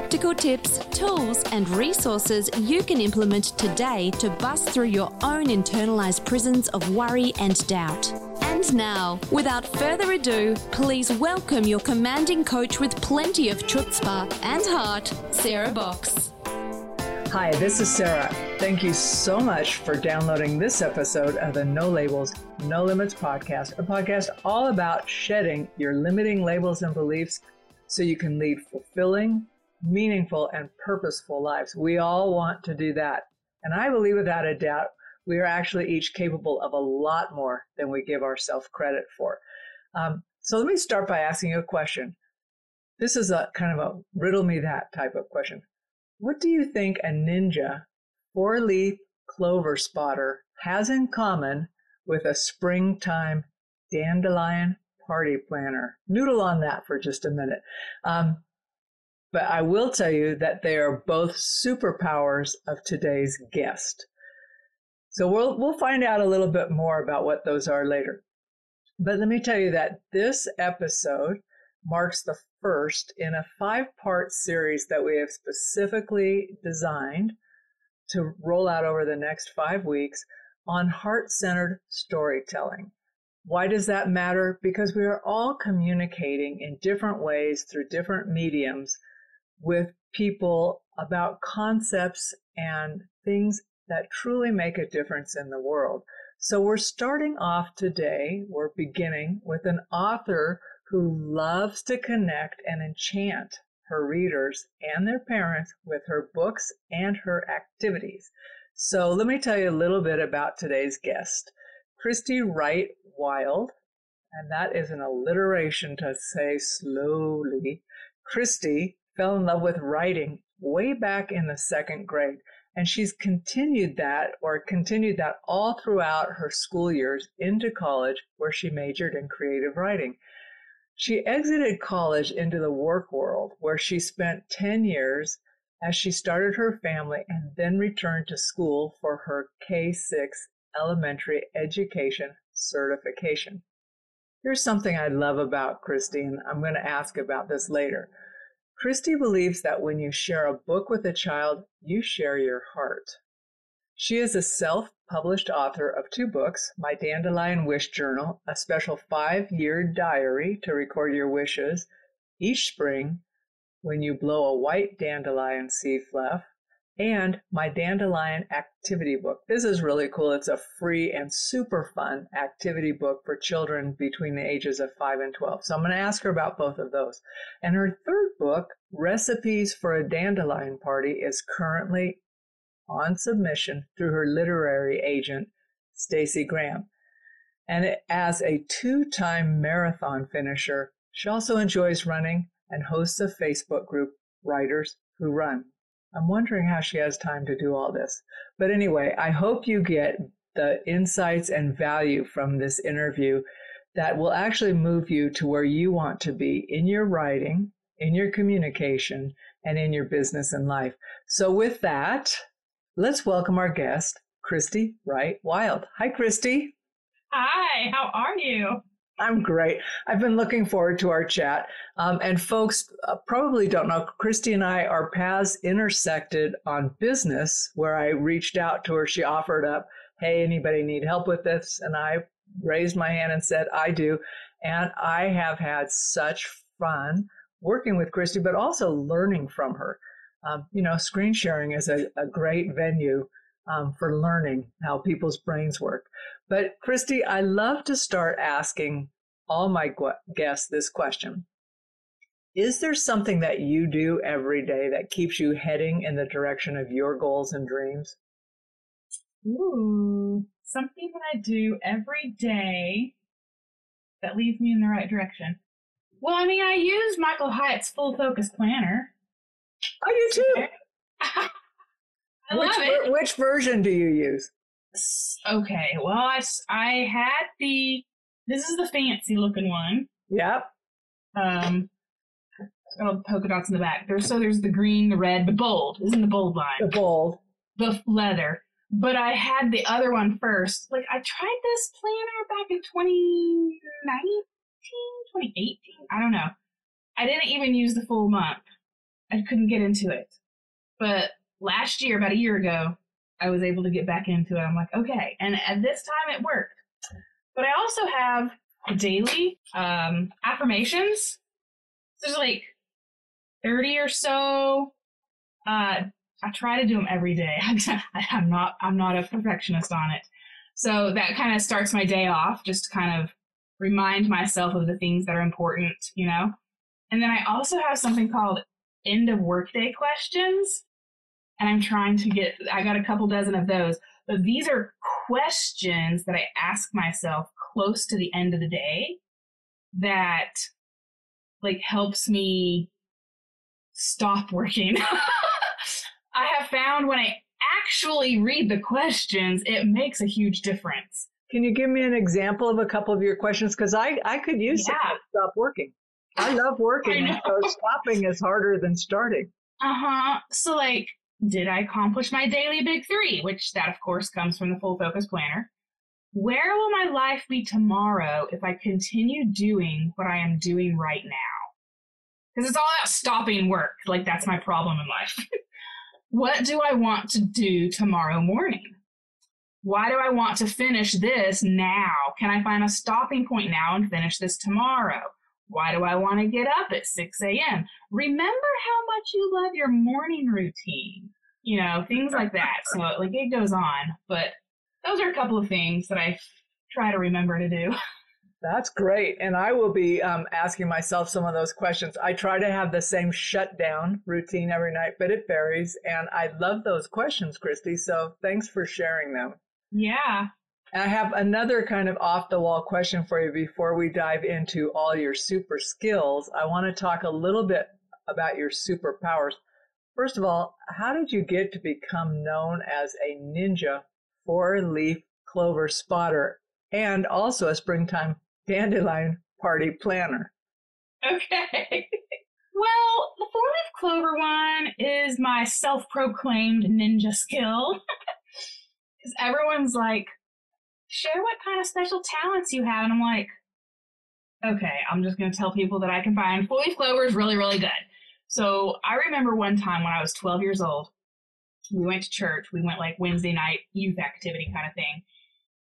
practical tips, tools, and resources you can implement today to bust through your own internalized prisons of worry and doubt. And now, without further ado, please welcome your commanding coach with plenty of chutzpah and heart, Sarah Box. Hi, this is Sarah. Thank you so much for downloading this episode of the No Labels, No Limits podcast, a podcast all about shedding your limiting labels and beliefs so you can lead fulfilling, meaningful, and purposeful lives. We all want to do that. And I believe without a doubt, we are actually each capable of a lot more than we give ourselves credit for. Um, so let me start by asking you a question. This is a kind of a riddle me that type of question. What do you think a ninja four leaf clover spotter has in common with a springtime dandelion party planner? Noodle on that for just a minute. Um, but I will tell you that they are both superpowers of today's guest. So we'll we'll find out a little bit more about what those are later. But let me tell you that this episode marks the first in a five-part series that we have specifically designed to roll out over the next 5 weeks on heart-centered storytelling. Why does that matter? Because we are all communicating in different ways through different mediums with people about concepts and things that truly make a difference in the world. So we're starting off today, we're beginning with an author who loves to connect and enchant her readers and their parents with her books and her activities. So let me tell you a little bit about today's guest. Christy Wright Wild, and that is an alliteration to say slowly. Christy fell in love with writing way back in the second grade. And she's continued that or continued that all throughout her school years into college, where she majored in creative writing. She exited college into the work world, where she spent 10 years as she started her family and then returned to school for her K 6 elementary education certification. Here's something I love about Christine. I'm going to ask about this later. Christy believes that when you share a book with a child, you share your heart. She is a self published author of two books My Dandelion Wish Journal, a special five year diary to record your wishes each spring when you blow a white dandelion seed fluff, and my Dandelion activity book. This is really cool. It's a free and super fun activity book for children between the ages of 5 and 12. So I'm going to ask her about both of those. And her third book, Recipes for a Dandelion Party, is currently on submission through her literary agent, Stacey Graham. And as a two time marathon finisher, she also enjoys running and hosts a Facebook group, Writers Who Run. I'm wondering how she has time to do all this. But anyway, I hope you get the insights and value from this interview that will actually move you to where you want to be in your writing, in your communication, and in your business and life. So, with that, let's welcome our guest, Christy Wright Wild. Hi, Christy. Hi, how are you? I'm great. I've been looking forward to our chat. Um, and folks uh, probably don't know, Christy and I, our paths intersected on business, where I reached out to her. She offered up, hey, anybody need help with this? And I raised my hand and said, I do. And I have had such fun working with Christy, but also learning from her. Um, you know, screen sharing is a, a great venue um, for learning how people's brains work. But Christy, I love to start asking all my guests this question. Is there something that you do every day that keeps you heading in the direction of your goals and dreams? Ooh, something that I do every day that leads me in the right direction. Well, I mean, I use Michael Hyatt's full focus planner. Oh, I do too. I which, love it. Which version do you use? Okay, well, I, I had the. This is the fancy looking one. Yep. Um, it's got all the polka dots in the back. There's so there's the green, the red, the bold. Isn't the bold line? The bold. The leather. But I had the other one first. Like I tried this planner back in 2019, 2018. I don't know. I didn't even use the full month. I couldn't get into it. But last year, about a year ago, I was able to get back into it. I'm like, okay. And at this time it worked. But I also have daily um, affirmations. There's like 30 or so. Uh, I try to do them every day. I'm not I'm not a perfectionist on it. So that kind of starts my day off, just to kind of remind myself of the things that are important, you know? And then I also have something called end of workday questions. And I'm trying to get I got a couple dozen of those. But these are questions that I ask myself close to the end of the day that like helps me stop working. I have found when I actually read the questions, it makes a huge difference. Can you give me an example of a couple of your questions? Because I, I could use Yeah. to stop working. I love working, I so stopping is harder than starting. Uh huh. So, like, did I accomplish my daily big three? Which, that of course, comes from the full focus planner. Where will my life be tomorrow if I continue doing what I am doing right now? Because it's all about stopping work. Like, that's my problem in life. what do I want to do tomorrow morning? Why do I want to finish this now? Can I find a stopping point now and finish this tomorrow? Why do I want to get up at 6 a.m.? Remember how much you love your morning routine. You know, things like that. So, like, it goes on. But those are a couple of things that I try to remember to do. That's great. And I will be um, asking myself some of those questions. I try to have the same shutdown routine every night, but it varies. And I love those questions, Christy. So thanks for sharing them. Yeah. I have another kind of off the wall question for you before we dive into all your super skills. I want to talk a little bit about your superpowers. First of all, how did you get to become known as a ninja four leaf clover spotter and also a springtime dandelion party planner? Okay. well, the four leaf clover one is my self proclaimed ninja skill. Because everyone's like, share what kind of special talents you have. And I'm like, okay, I'm just going to tell people that I can find four leaf clover is really, really good. So I remember one time when I was 12 years old, we went to church. We went like Wednesday night youth activity kind of thing.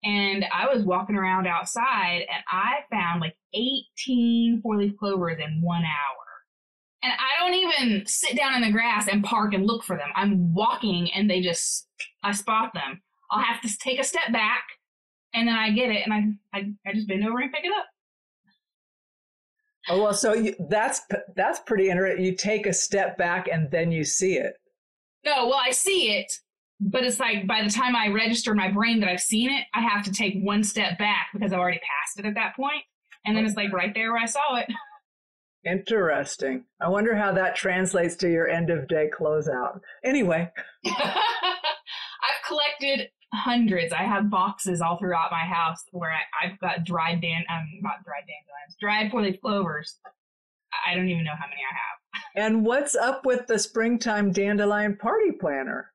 And I was walking around outside and I found like 18 four leaf clovers in one hour. And I don't even sit down in the grass and park and look for them. I'm walking and they just, I spot them. I'll have to take a step back and then I get it and I, I, I just bend over and pick it up. Oh well, so you, that's that's pretty interesting. You take a step back and then you see it. No, well, I see it, but it's like by the time I register my brain that I've seen it, I have to take one step back because I've already passed it at that. And then it's like right there where I saw it. Interesting. I wonder how that translates to your end of day closeout. Anyway, I've collected hundreds. I have boxes all throughout my house where I, I've got dried dan um not dried dandelions, dried four leaf clovers. I don't even know how many I have. and what's up with the springtime dandelion party planner?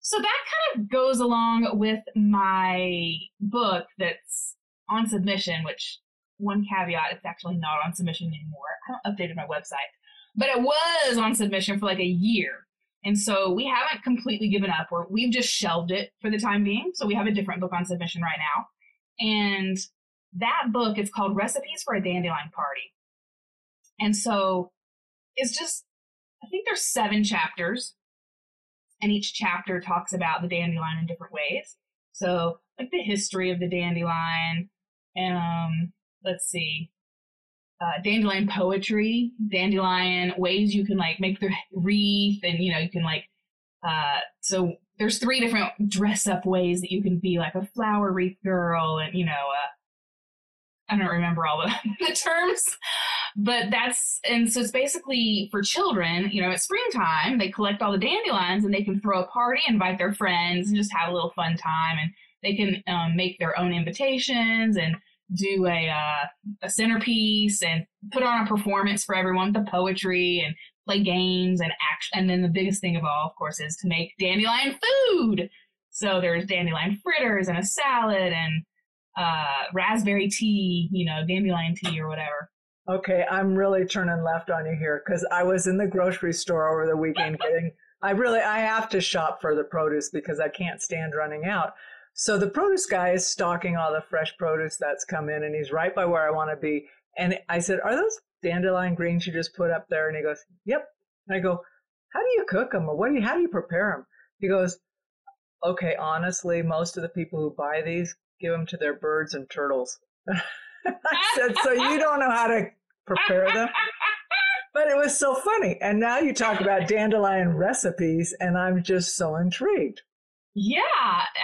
So that kind of goes along with my book that's on submission, which one caveat, it's actually not on submission anymore. I haven't updated my website, but it was on submission for like a year. And so we haven't completely given up or we've just shelved it for the time being. So we have a different book on submission right now. And that book is called Recipes for a Dandelion Party. And so it's just, I think there's seven chapters and each chapter talks about the dandelion in different ways. So, like the history of the dandelion, and um, let's see, uh, dandelion poetry, dandelion ways you can like make the wreath, and you know you can like, uh, so there's three different dress up ways that you can be like a flower wreath girl, and you know, uh, I don't remember all the, the terms, but that's, and so it's basically for children, you know, at springtime, they collect all the dandelions and they can throw a party, invite their friends, and just have a little fun time. And they can um, make their own invitations and do a, uh, a centerpiece and put on a performance for everyone, the poetry and play games and act. And then the biggest thing of all, of course, is to make dandelion food. So there's dandelion fritters and a salad and uh, raspberry tea, you know, dandelion tea or whatever. Okay, I'm really turning left on you here because I was in the grocery store over the weekend getting. I really I have to shop for the produce because I can't stand running out. So the produce guy is stocking all the fresh produce that's come in, and he's right by where I want to be. And I said, "Are those dandelion greens you just put up there?" And he goes, "Yep." And I go, "How do you cook them, or what do you? How do you prepare them?" He goes, "Okay, honestly, most of the people who buy these give them to their birds and turtles." I said, "So you don't know how to prepare them?" But it was so funny. And now you talk about dandelion recipes, and I'm just so intrigued. Yeah,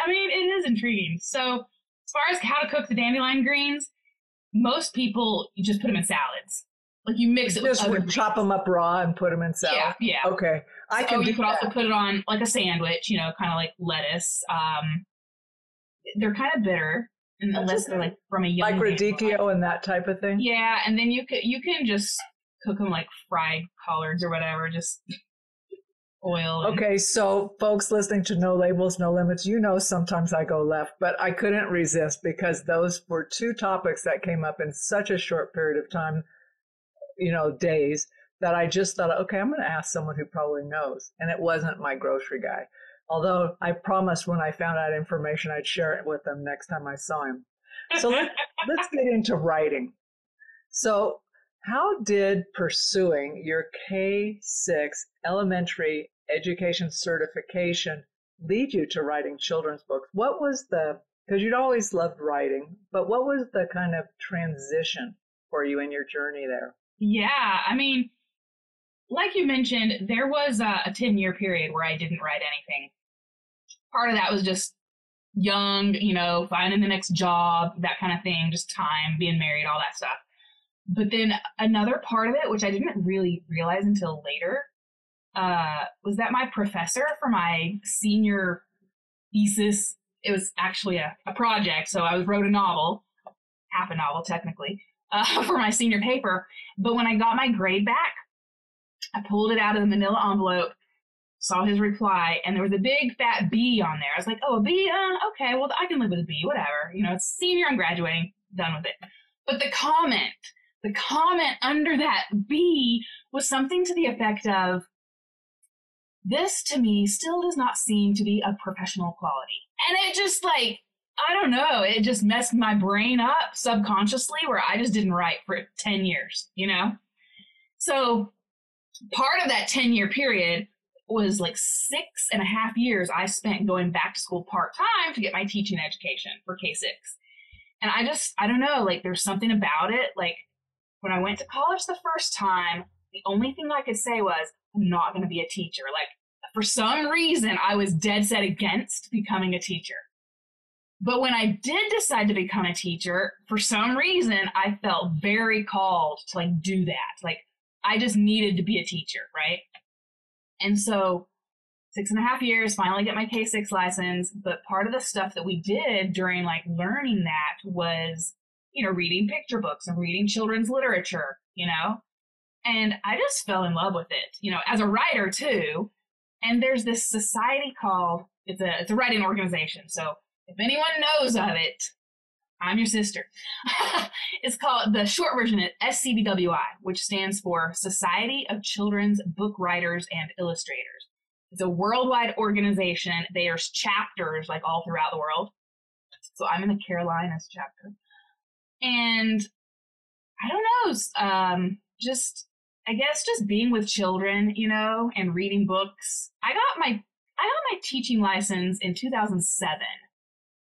I mean, it is intriguing. So, as far as how to cook the dandelion greens, most people you just put them in salads. Like you mix it just with would chop them up raw and put them in salad. Yeah, yeah. Okay, I so can. you could that. also put it on like a sandwich, you know, kind of like lettuce. Um, they're kind of bitter unless they're like from a young like radicchio and that type of thing. Yeah, and then you could you can just cook them like fried collards or whatever, just oil. and- Okay, so folks listening to No Labels, No Limits, you know sometimes I go left, but I couldn't resist because those were two topics that came up in such a short period of time, you know, days, that I just thought, okay, I'm going to ask someone who probably knows. And it wasn't my grocery guy. Although I promised when I found out information, I'd share it with them next time I saw him. So let, let's get into writing. So, how did pursuing your K 6 elementary education certification lead you to writing children's books? What was the, because you'd always loved writing, but what was the kind of transition for you in your journey there? Yeah, I mean, like you mentioned, there was a, a 10 year period where I didn't write anything. Part of that was just young, you know, finding the next job, that kind of thing, just time, being married, all that stuff. But then another part of it, which I didn't really realize until later, uh, was that my professor for my senior thesis, it was actually a, a project. So I wrote a novel, half a novel technically, uh, for my senior paper. But when I got my grade back, I pulled it out of the manila envelope, saw his reply, and there was a big fat B on there. I was like, oh, a B? Uh, okay, well, I can live with a B, whatever. You know, it's senior, I'm graduating, done with it. But the comment, the comment under that B was something to the effect of, this to me still does not seem to be a professional quality. And it just like, I don't know, it just messed my brain up subconsciously where I just didn't write for 10 years, you know? So part of that 10 year period was like six and a half years I spent going back to school part time to get my teaching education for K 6. And I just, I don't know, like there's something about it. Like when I went to college the first time, the only thing I could say was, I'm not going to be a teacher. Like for some reason, I was dead set against becoming a teacher. But when I did decide to become a teacher, for some reason, I felt very called to like do that. Like I just needed to be a teacher, right? And so six and a half years, finally get my K6 license. But part of the stuff that we did during like learning that was, you know, reading picture books and reading children's literature, you know? And I just fell in love with it, you know, as a writer too. And there's this society called, it's a, it's a writing organization. So if anyone knows of it, I'm your sister. it's called the short version is SCBWI, which stands for Society of Children's Book Writers and Illustrators. It's a worldwide organization. There's chapters like all throughout the world. So I'm in the Carolinas chapter. And I don't know, um, just I guess just being with children, you know, and reading books. I got my I got my teaching license in 2007.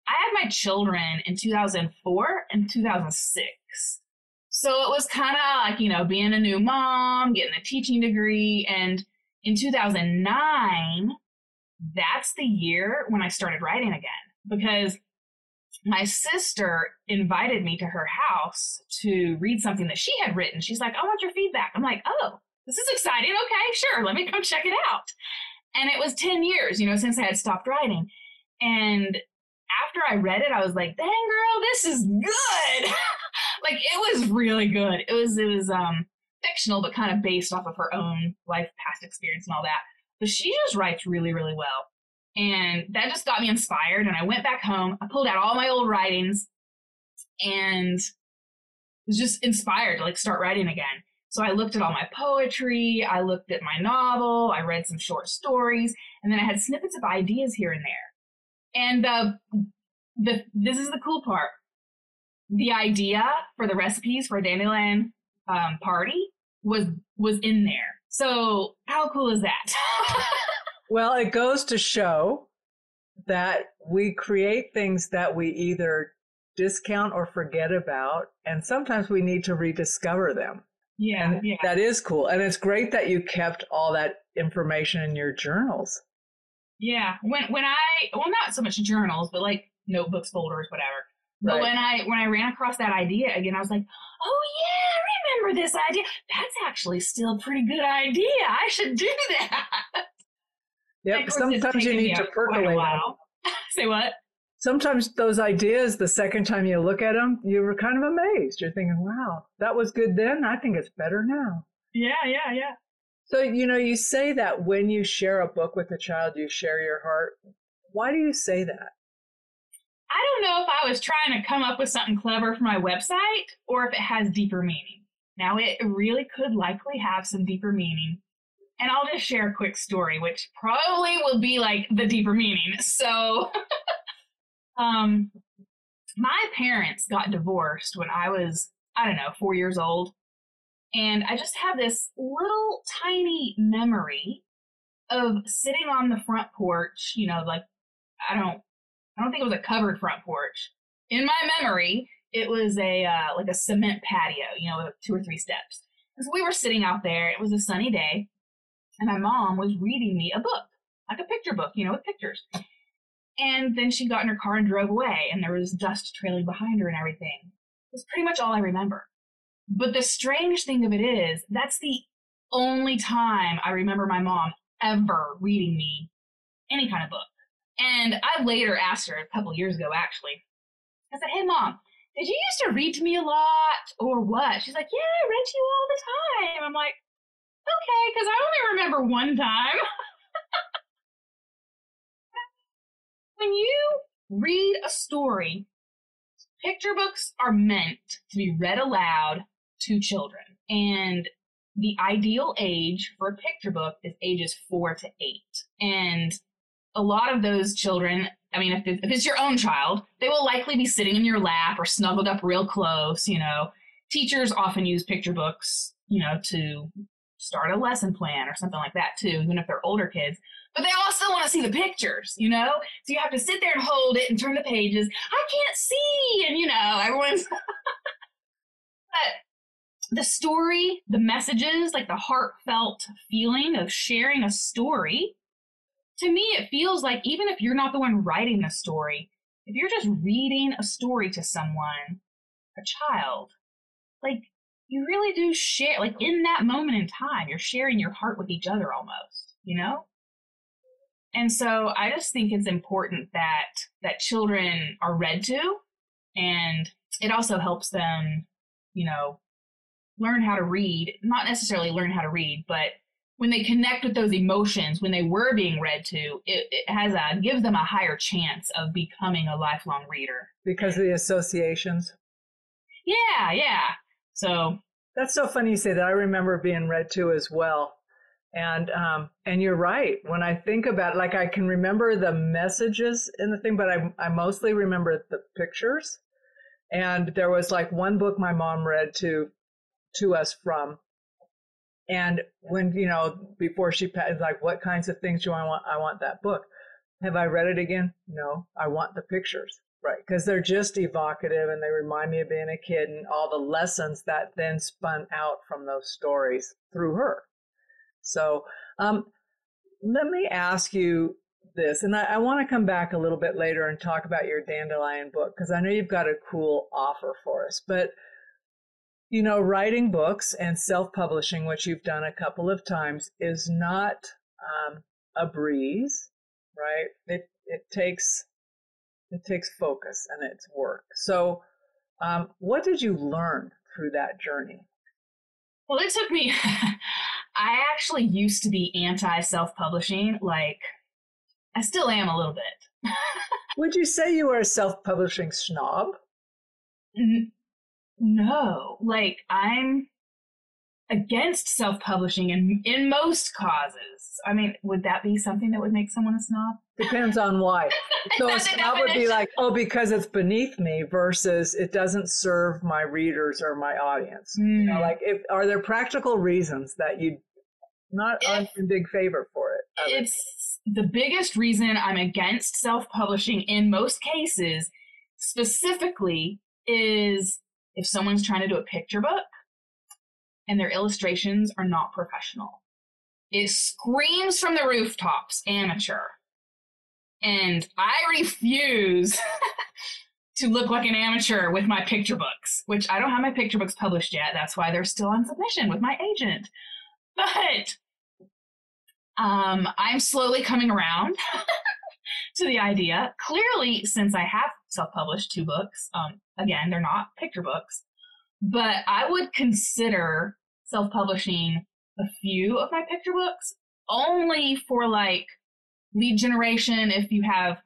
I had my children in 2004 and 2006. So it was kind of like, you know, being a new mom, getting a teaching degree. And in 2009, that's the year when I started writing again. Because my sister invited me to her house to read something that she had written. She's like, I want your feedback. I'm like, oh, this is exciting. Okay, sure. Let me come check it out. And it was 10 years, you know, since I had stopped writing. And after I read it, I was like, dang girl, this is good. like it was really good. It was, it was, um, fictional, but kind of based off of her own life, past experience and all that. But she just writes really, really well. And that just got me inspired. And I went back home. I pulled out all my old writings and was just inspired to like start writing again. So I looked at all my poetry, I looked at my novel, I read some short stories, and then I had snippets of ideas here and there. And uh, the this is the cool part. The idea for the recipes for a dandelion um, party was was in there. So how cool is that? well, it goes to show that we create things that we either discount or forget about, and sometimes we need to rediscover them. Yeah, yeah. that is cool. And it's great that you kept all that information in your journals. Yeah. When when I well not so much journals, but like notebooks, folders, whatever. But right. when I when I ran across that idea again, I was like, "Oh yeah, I remember this idea. That's actually still a pretty good idea. I should do that." Yep. Sometimes you need to percolate. Say what? Sometimes those ideas, the second time you look at them, you were kind of amazed. You're thinking, "Wow, that was good then. I think it's better now." Yeah, yeah, yeah. So you know, you say that when you share a book with a child, you share your heart. Why do you say that? I don't know if I was trying to come up with something clever for my website or if it has deeper meaning. Now, it really could likely have some deeper meaning. And I'll just share a quick story, which probably will be like the deeper meaning. So, um, my parents got divorced when I was, I don't know, four years old. And I just have this little tiny memory of sitting on the front porch, you know, like, I don't I don't think it was a covered front porch. In my memory, it was a uh, like a cement patio, you know, with two or three steps. And so we were sitting out there. It was a sunny day, and my mom was reading me a book, like a picture book, you know, with pictures. And then she got in her car and drove away, and there was dust trailing behind her and everything. That's pretty much all I remember. But the strange thing of it is, that's the only time I remember my mom ever reading me any kind of book. And I later asked her a couple years ago, actually. I said, "Hey, mom, did you used to read to me a lot, or what?" She's like, "Yeah, I read to you all the time." I'm like, "Okay," because I only remember one time. when you read a story, picture books are meant to be read aloud to children, and the ideal age for a picture book is ages four to eight. And a lot of those children, I mean, if, if it's your own child, they will likely be sitting in your lap or snuggled up real close. You know, teachers often use picture books, you know, to start a lesson plan or something like that too, even if they're older kids. But they also want to see the pictures, you know? So you have to sit there and hold it and turn the pages. I can't see. And, you know, everyone's. but the story, the messages, like the heartfelt feeling of sharing a story to me, it feels like even if you're not the one writing the story, if you're just reading a story to someone, a child, like you really do share, like in that moment in time, you're sharing your heart with each other almost, you know? And so I just think it's important that that children are read to and it also helps them, you know, learn how to read, not necessarily learn how to read, but when they connect with those emotions when they were being read to it, it has a gives them a higher chance of becoming a lifelong reader. Because of the associations? Yeah yeah so that's so funny you say that. I remember being read to as well. And um and you're right. When i think about like i can remember the messages in the thing but i i mostly remember the pictures. And there was like one book my mom read to to us from. And when, you know, before she passed, like, what kinds of things do I want? I want that book. Have I read it again? No, I want the pictures, right? Because they're just evocative and they remind me of being a kid and all the lessons that then spun out from those stories through her. So, um, let me ask you this, and I, I want to come back a little bit later and talk about your dandelion book because I know you've got a cool offer for us. But you know, writing books and self-publishing, which you've done a couple of times, is not um, a breeze, right? It it takes it takes focus and it's work. So, um, what did you learn through that journey? Well, it took me. I actually used to be anti self publishing. Like, I still am a little bit. Would you say you are a self publishing snob? N- no. Like, I'm against self publishing in, in most causes. I mean, would that be something that would make someone a snob? Depends on why. so a snob would be like, oh, because it's beneath me versus it doesn't serve my readers or my audience. Mm. You know, hmm. like if are there practical reasons that you not if, in big favor for it? It's the biggest reason I'm against self-publishing in most cases specifically is if someone's trying to do a picture book and their illustrations are not professional. It screams from the rooftops amateur. And I refuse to look like an amateur with my picture books, which I don't have my picture books published yet. That's why they're still on submission with my agent. But um, I'm slowly coming around to the idea. Clearly, since I have self published two books, um, again, they're not picture books, but I would consider self publishing a few of my picture books only for like lead generation if you have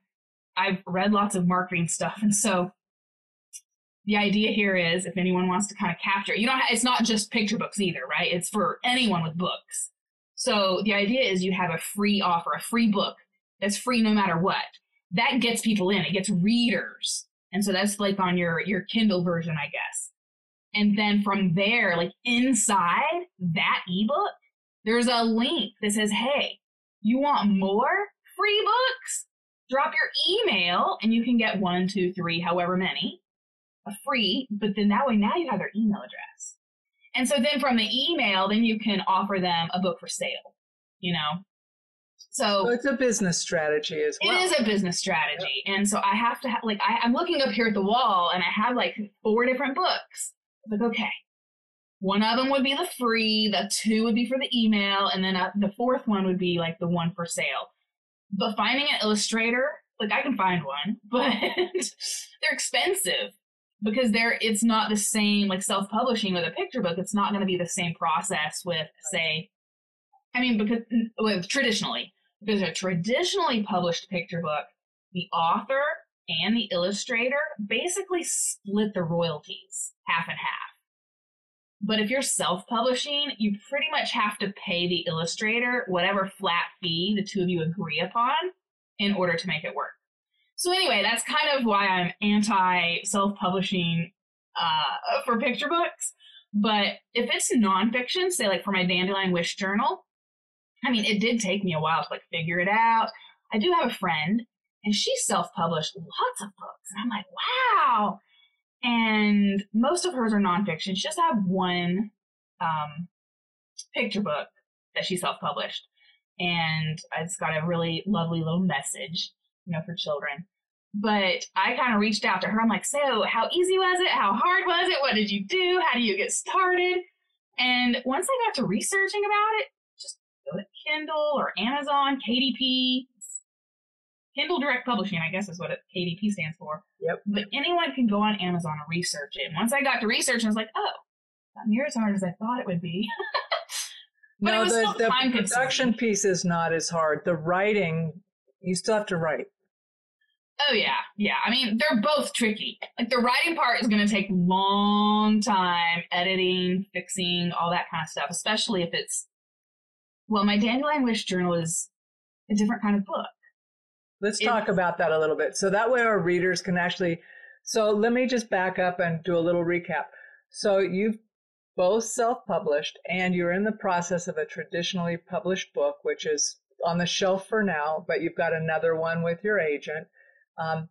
I've read lots of marketing stuff and so the idea here is if anyone wants to kind of capture you know it's not just picture books either right? It's for anyone with books. So the idea is you have a free offer a free book that's free no matter what. That gets people in it gets readers and so that's like on your your kindle version i guess and then from there like inside that ebook there's a link that says hey you want more free books? Drop your email and you can get one, two, three, however many, a free, but then that way now you have their email address. And so then from the email, then you can offer them a book for sale, you know? So, so it's a business strategy as well. It is a business strategy. And so I have to have, like, I, I'm looking up here at the wall and I have like four different books. Like, okay, one of them would be the free, the two would be for the email, and then uh, the fourth one would be like the one for sale. But finding an illustrator, like I can find one, but they're expensive because they're it's not the same like self-publishing with a picture book. It's not going to be the same process with say, I mean because with traditionally because a traditionally published picture book, the author and the illustrator basically split the royalties half and half. But if you're self publishing, you pretty much have to pay the illustrator whatever flat fee the two of you agree upon in order to make it work. So, anyway, that's kind of why I'm anti self publishing uh, for picture books. But if it's nonfiction, say like for my Dandelion Wish journal, I mean, it did take me a while to like figure it out. I do have a friend and she self published lots of books. And I'm like, wow, and most of hers are nonfiction. She just had one um, picture book that she self published, and it's got a really lovely little message, you know, for children. But I kind of reached out to her. I'm like, so how easy was it? How hard was it? What did you do? How do you get started? And once I got to researching about it, just go to Kindle or Amazon, KDP, Kindle Direct Publishing, I guess is what it, KDP stands for. Yep. But anyone can go on Amazon and research it. And once I got to research, I was like, oh, not near as hard as I thought it would be. but no, the, the production piece is not as hard. The writing, you still have to write. Oh yeah, yeah. I mean, they're both tricky. Like the writing part is going to take long time, editing, fixing, all that kind of stuff. Especially if it's well, my Dandelion Wish journal is a different kind of book. Let's talk about that a little bit. So that way our readers can actually. So let me just back up and do a little recap. So you've both self published and you're in the process of a traditionally published book, which is on the shelf for now, but you've got another one with your agent. Um,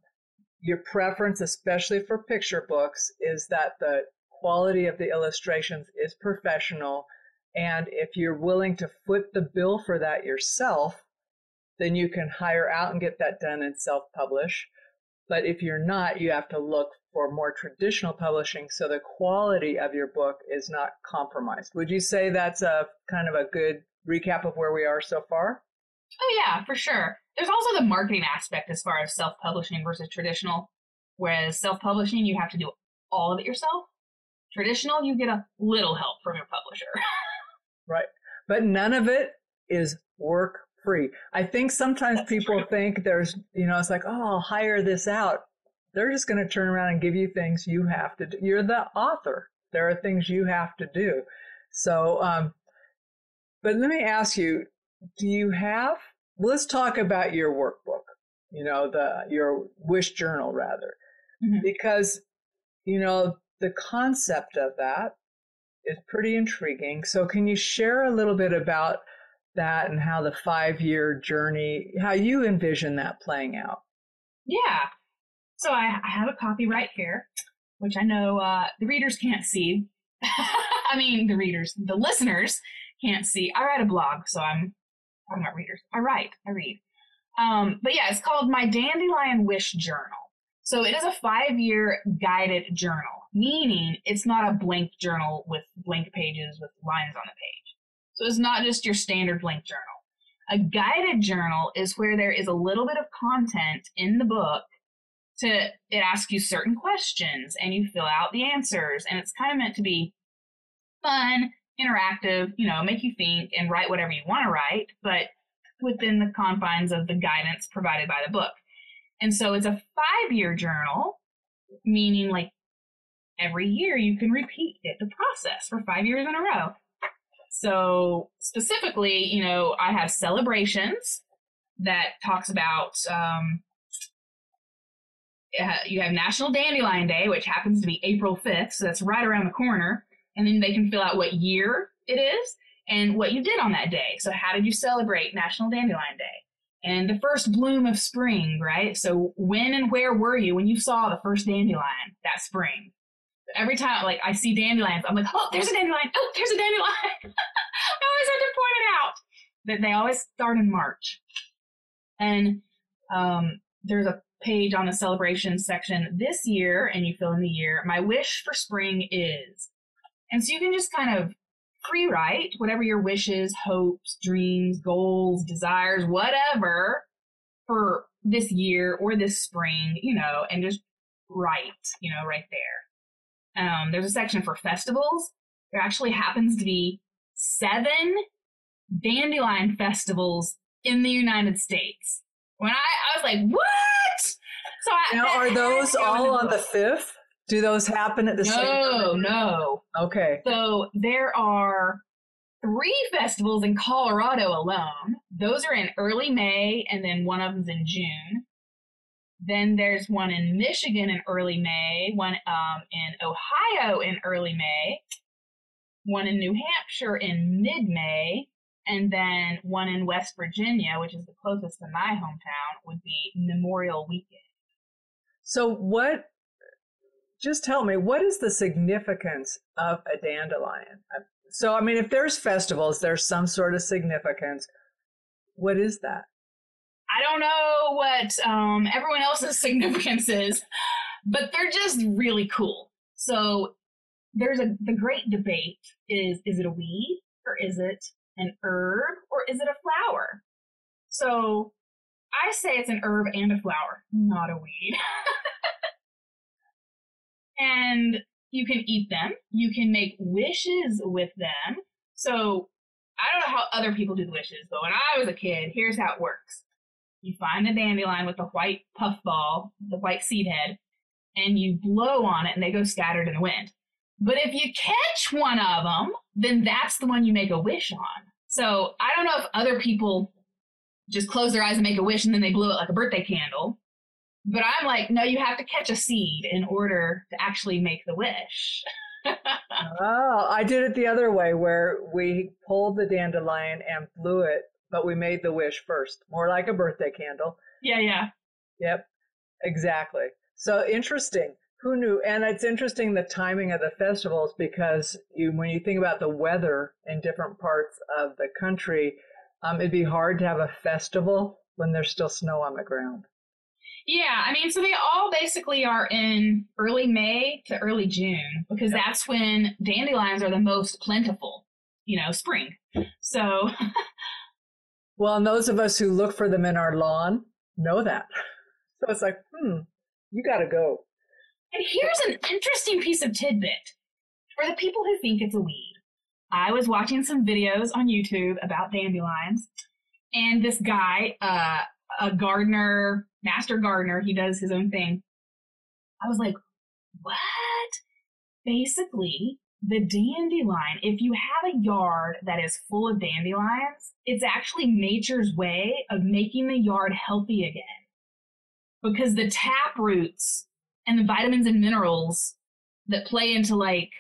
your preference, especially for picture books, is that the quality of the illustrations is professional. And if you're willing to foot the bill for that yourself, then you can hire out and get that done and self publish. But if you're not, you have to look for more traditional publishing so the quality of your book is not compromised. Would you say that's a kind of a good recap of where we are so far? Oh, yeah, for sure. There's also the marketing aspect as far as self publishing versus traditional. Whereas self publishing, you have to do all of it yourself. Traditional, you get a little help from your publisher. right. But none of it is work free. I think sometimes That's people true. think there's, you know, it's like, oh, I'll hire this out. They're just going to turn around and give you things you have to do. You're the author. There are things you have to do. So, um, but let me ask you, do you have, let's talk about your workbook, you know, the, your wish journal rather, mm-hmm. because, you know, the concept of that is pretty intriguing. So, can you share a little bit about that and how the five year journey, how you envision that playing out? Yeah. So, I, I have a copy right here, which I know uh, the readers can't see. I mean, the readers, the listeners can't see. I write a blog, so I'm I'm not readers. I write, I read. Um, but yeah, it's called My Dandelion Wish Journal. So it is a five year guided journal, meaning it's not a blank journal with blank pages with lines on the page. So it's not just your standard blank journal. A guided journal is where there is a little bit of content in the book to it asks you certain questions and you fill out the answers and it's kind of meant to be fun interactive, you know, make you think and write whatever you want to write, but within the confines of the guidance provided by the book. And so it's a five year journal, meaning like every year you can repeat it, the process for five years in a row. So specifically, you know, I have celebrations that talks about, um, you have National Dandelion Day, which happens to be April 5th, so that's right around the corner and then they can fill out what year it is and what you did on that day. So, how did you celebrate National Dandelion Day? And the first bloom of spring, right? So, when and where were you when you saw the first dandelion that spring? Every time, like I see dandelions, I'm like, oh, there's a dandelion. Oh, there's a dandelion. I always have to point it out. That they always start in March. And um, there's a page on the celebration section this year, and you fill in the year. My wish for spring is and so you can just kind of free write whatever your wishes, hopes, dreams, goals, desires, whatever for this year or this spring, you know, and just write, you know, right there. Um, there's a section for festivals. There actually happens to be seven dandelion festivals in the United States. When I, I was like, what? So I, now, are those all on the fifth? Do those happen at the no, same time? No, no. Okay. So there are three festivals in Colorado alone. Those are in early May, and then one of them's in June. Then there's one in Michigan in early May, one um, in Ohio in early May, one in New Hampshire in mid May, and then one in West Virginia, which is the closest to my hometown, would be Memorial Weekend. So, what just tell me what is the significance of a dandelion? So, I mean, if there's festivals, there's some sort of significance. What is that? I don't know what um, everyone else's significance is, but they're just really cool. So, there's a the great debate is is it a weed or is it an herb or is it a flower? So, I say it's an herb and a flower, not a weed. and you can eat them. You can make wishes with them. So I don't know how other people do the wishes, but when I was a kid, here's how it works. You find a dandelion with a white puffball, the white seed head, and you blow on it and they go scattered in the wind. But if you catch one of them, then that's the one you make a wish on. So I don't know if other people just close their eyes and make a wish and then they blow it like a birthday candle. But I'm like, no, you have to catch a seed in order to actually make the wish. oh, I did it the other way where we pulled the dandelion and blew it, but we made the wish first, more like a birthday candle. Yeah, yeah. Yep, exactly. So interesting. Who knew? And it's interesting the timing of the festivals because you, when you think about the weather in different parts of the country, um, it'd be hard to have a festival when there's still snow on the ground. Yeah, I mean, so they all basically are in early May to early June because yep. that's when dandelions are the most plentiful, you know, spring. So. well, and those of us who look for them in our lawn know that. So it's like, hmm, you got to go. And here's an interesting piece of tidbit for the people who think it's a weed. I was watching some videos on YouTube about dandelions, and this guy, uh, a gardener, master gardener, he does his own thing. I was like, what? Basically, the dandelion, if you have a yard that is full of dandelions, it's actually nature's way of making the yard healthy again. Because the tap roots and the vitamins and minerals that play into like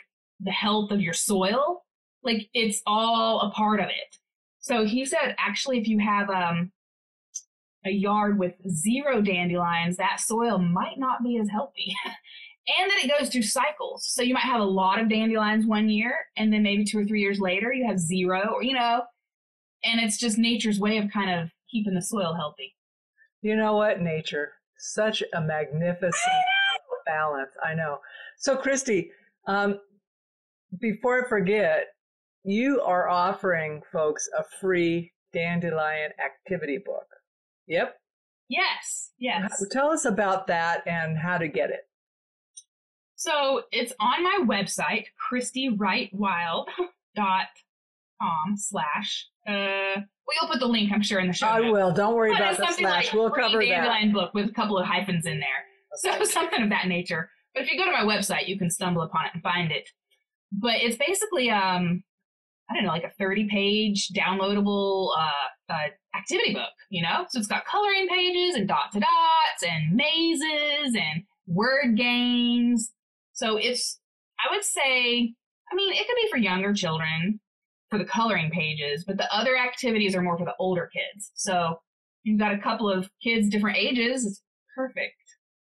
the health of your soil, like it's all a part of it. So he said actually if you have um a yard with zero dandelions, that soil might not be as healthy. and that it goes through cycles. So you might have a lot of dandelions one year, and then maybe two or three years later, you have zero, or, you know, and it's just nature's way of kind of keeping the soil healthy. You know what? Nature. Such a magnificent I balance. I know. So, Christy, um, before I forget, you are offering folks a free dandelion activity book. Yep. Yes. Yes. Tell us about that and how to get it. So it's on my website, christywrightwild.com slash uh well put the link I'm sure in the show. I notes. will. Don't worry about the slash. Like we'll cover that. Book with a couple of hyphens in there. Okay. So something of that nature. But if you go to my website, you can stumble upon it and find it. But it's basically um I don't know, like a 30 page downloadable uh, uh, activity book, you know? So it's got coloring pages and dot to dots and mazes and word games. So it's, I would say, I mean, it could be for younger children for the coloring pages, but the other activities are more for the older kids. So you've got a couple of kids different ages. It's perfect.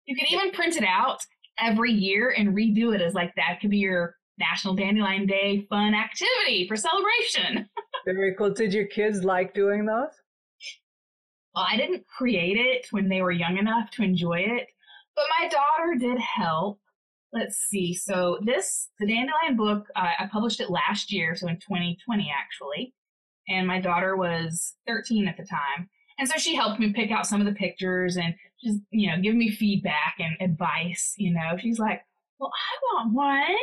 You can even print it out every year and redo it as like that could be your National Dandelion Day fun activity for celebration. Very cool. Did your kids like doing those? Well, I didn't create it when they were young enough to enjoy it, but my daughter did help. Let's see. So this, the Dandelion book, uh, I published it last year, so in 2020 actually, and my daughter was 13 at the time. And so she helped me pick out some of the pictures and just, you know, give me feedback and advice. You know, she's like, well, I want one.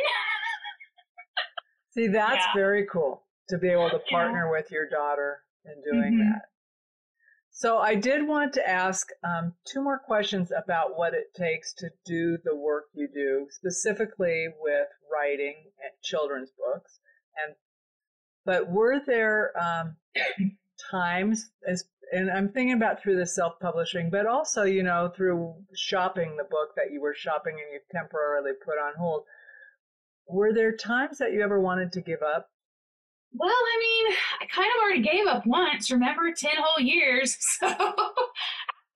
See, that's yeah. very cool to be able to partner yeah. with your daughter in doing mm-hmm. that. So I did want to ask um, two more questions about what it takes to do the work you do, specifically with writing children's books. And but were there um, times, as, and I'm thinking about through the self-publishing, but also you know through shopping the book that you were shopping and you temporarily put on hold were there times that you ever wanted to give up? Well, I mean, I kind of already gave up once, remember? 10 whole years. So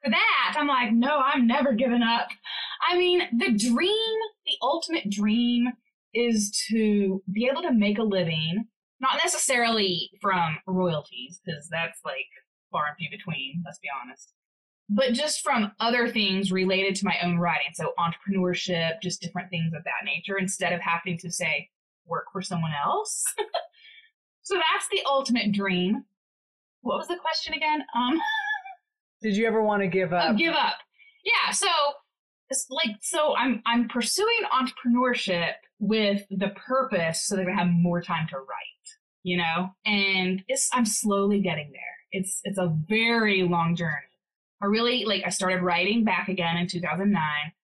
for that, I'm like, no, I'm never giving up. I mean, the dream, the ultimate dream is to be able to make a living, not necessarily from royalties, because that's like far and few between, let's be honest but just from other things related to my own writing. So entrepreneurship, just different things of that nature, instead of having to say, work for someone else. so that's the ultimate dream. What was the question again? Um, Did you ever want to give up? Oh, give up. Yeah. So it's like, so I'm, I'm pursuing entrepreneurship with the purpose so that I have more time to write, you know, and it's, I'm slowly getting there. It's, it's a very long journey I really like I started writing back again in 2009.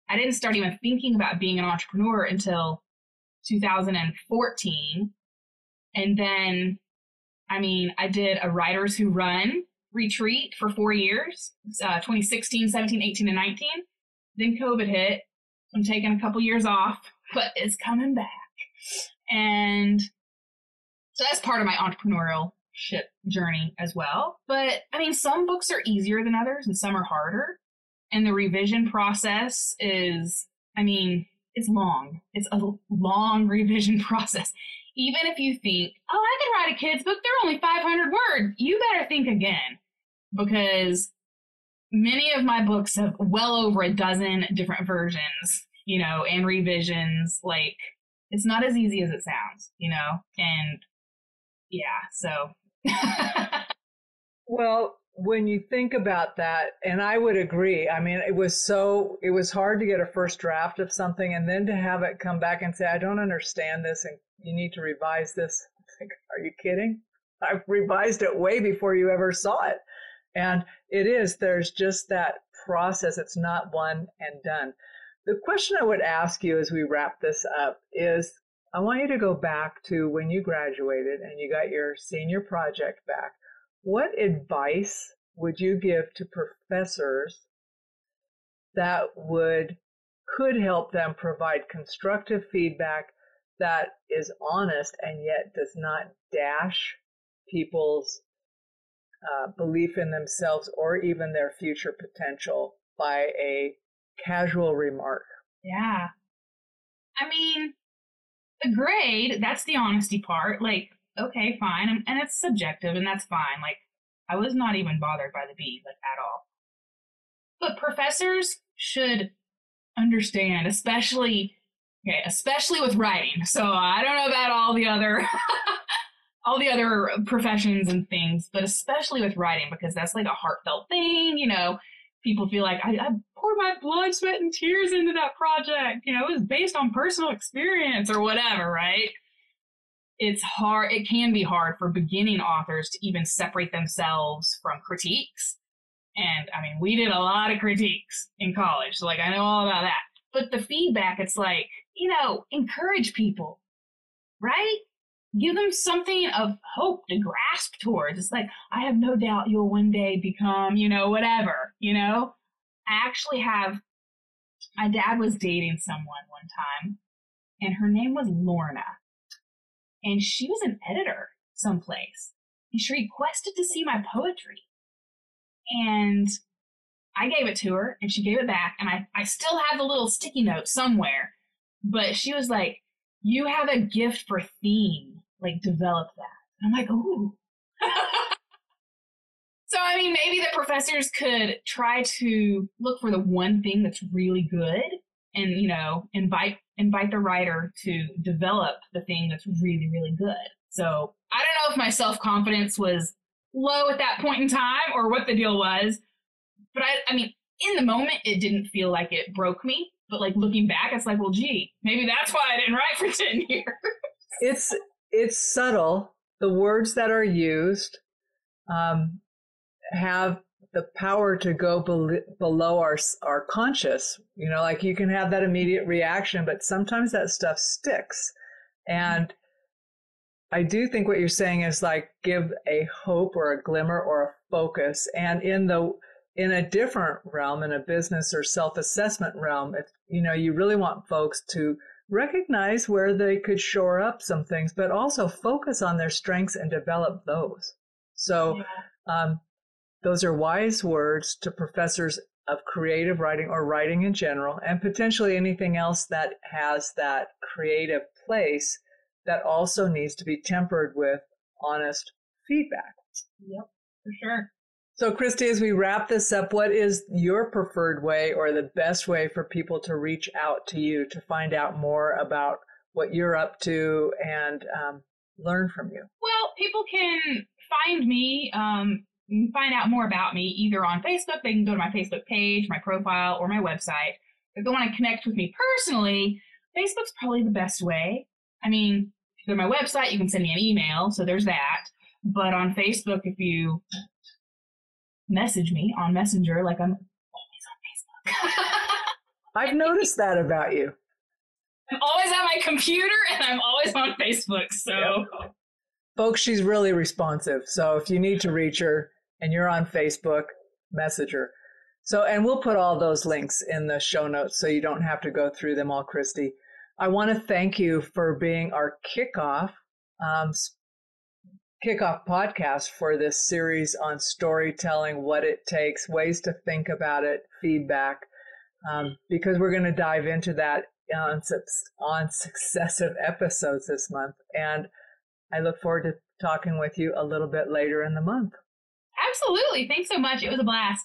I didn't start even thinking about being an entrepreneur until 2014. And then I mean, I did a writers who run retreat for 4 years, uh, 2016, 17, 18 and 19. Then COVID hit. I'm taking a couple years off, but it's coming back. And so that's part of my entrepreneurial ship journey as well. But I mean, some books are easier than others and some are harder. And the revision process is, I mean, it's long. It's a long revision process. Even if you think, oh, I can write a kid's book, they're only 500 words, you better think again because many of my books have well over a dozen different versions, you know, and revisions. Like, it's not as easy as it sounds, you know? And yeah, so. well, when you think about that, and I would agree, I mean, it was so, it was hard to get a first draft of something and then to have it come back and say, I don't understand this and you need to revise this. Like, are you kidding? I've revised it way before you ever saw it. And it is, there's just that process. It's not one and done. The question I would ask you as we wrap this up is I want you to go back to when you graduated and you got your senior project back. What advice would you give to professors that would could help them provide constructive feedback that is honest and yet does not dash people's uh, belief in themselves or even their future potential by a casual remark. Yeah. I mean, the grade, that's the honesty part. Like, okay, fine. And, and it's subjective and that's fine. Like, I was not even bothered by the B, like, at all. But professors should understand, especially, okay, especially with writing. So I don't know about all the other all the other professions and things, but especially with writing because that's like a heartfelt thing. You know, people feel like I, I poured my blood, sweat, and tears into that project. You know, it was based on personal experience or whatever, right? It's hard. It can be hard for beginning authors to even separate themselves from critiques. And I mean, we did a lot of critiques in college, so like I know all about that. But the feedback, it's like, you know, encourage people, right? give them something of hope to grasp towards. It's like, I have no doubt you'll one day become, you know, whatever, you know? I actually have, my dad was dating someone one time, and her name was Lorna. And she was an editor someplace. And she requested to see my poetry. And I gave it to her, and she gave it back. And I, I still have the little sticky note somewhere. But she was like, You have a gift for theme like develop that. And I'm like, ooh. so I mean, maybe the professors could try to look for the one thing that's really good, and you know, invite invite the writer to develop the thing that's really really good. So I don't know if my self confidence was low at that point in time or what the deal was, but I I mean, in the moment, it didn't feel like it broke me. But like looking back, it's like, well, gee, maybe that's why I didn't write for ten years. It's it's subtle. The words that are used um, have the power to go be- below our our conscious. You know, like you can have that immediate reaction, but sometimes that stuff sticks. And I do think what you're saying is like give a hope or a glimmer or a focus. And in the in a different realm, in a business or self assessment realm, if you know you really want folks to recognize where they could shore up some things, but also focus on their strengths and develop those. So, yeah. um, those are wise words to professors of creative writing or writing in general, and potentially anything else that has that creative place that also needs to be tempered with honest feedback. Yep, for sure. So, Christy, as we wrap this up, what is your preferred way or the best way for people to reach out to you to find out more about what you're up to and um, learn from you? Well, people can find me, um, find out more about me either on Facebook. They can go to my Facebook page, my profile, or my website. If they want to connect with me personally, Facebook's probably the best way. I mean, if you go to my website, you can send me an email, so there's that. But on Facebook, if you message me on Messenger like I'm always on Facebook. I've noticed that about you. I'm always at my computer and I'm always on Facebook. So, yep. folks, she's really responsive. So, if you need to reach her and you're on Facebook, message her. So, and we'll put all those links in the show notes so you don't have to go through them all, Christy. I want to thank you for being our kickoff um, kickoff podcast for this series on storytelling, what it takes, ways to think about it, feedback, um, because we're going to dive into that on, on successive episodes this month. And I look forward to talking with you a little bit later in the month. Absolutely. Thanks so much. It was a blast.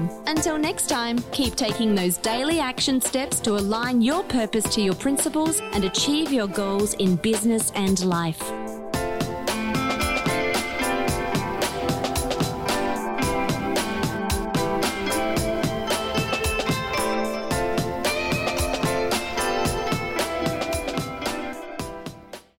Until next time, keep taking those daily action steps to align your purpose to your principles and achieve your goals in business and life.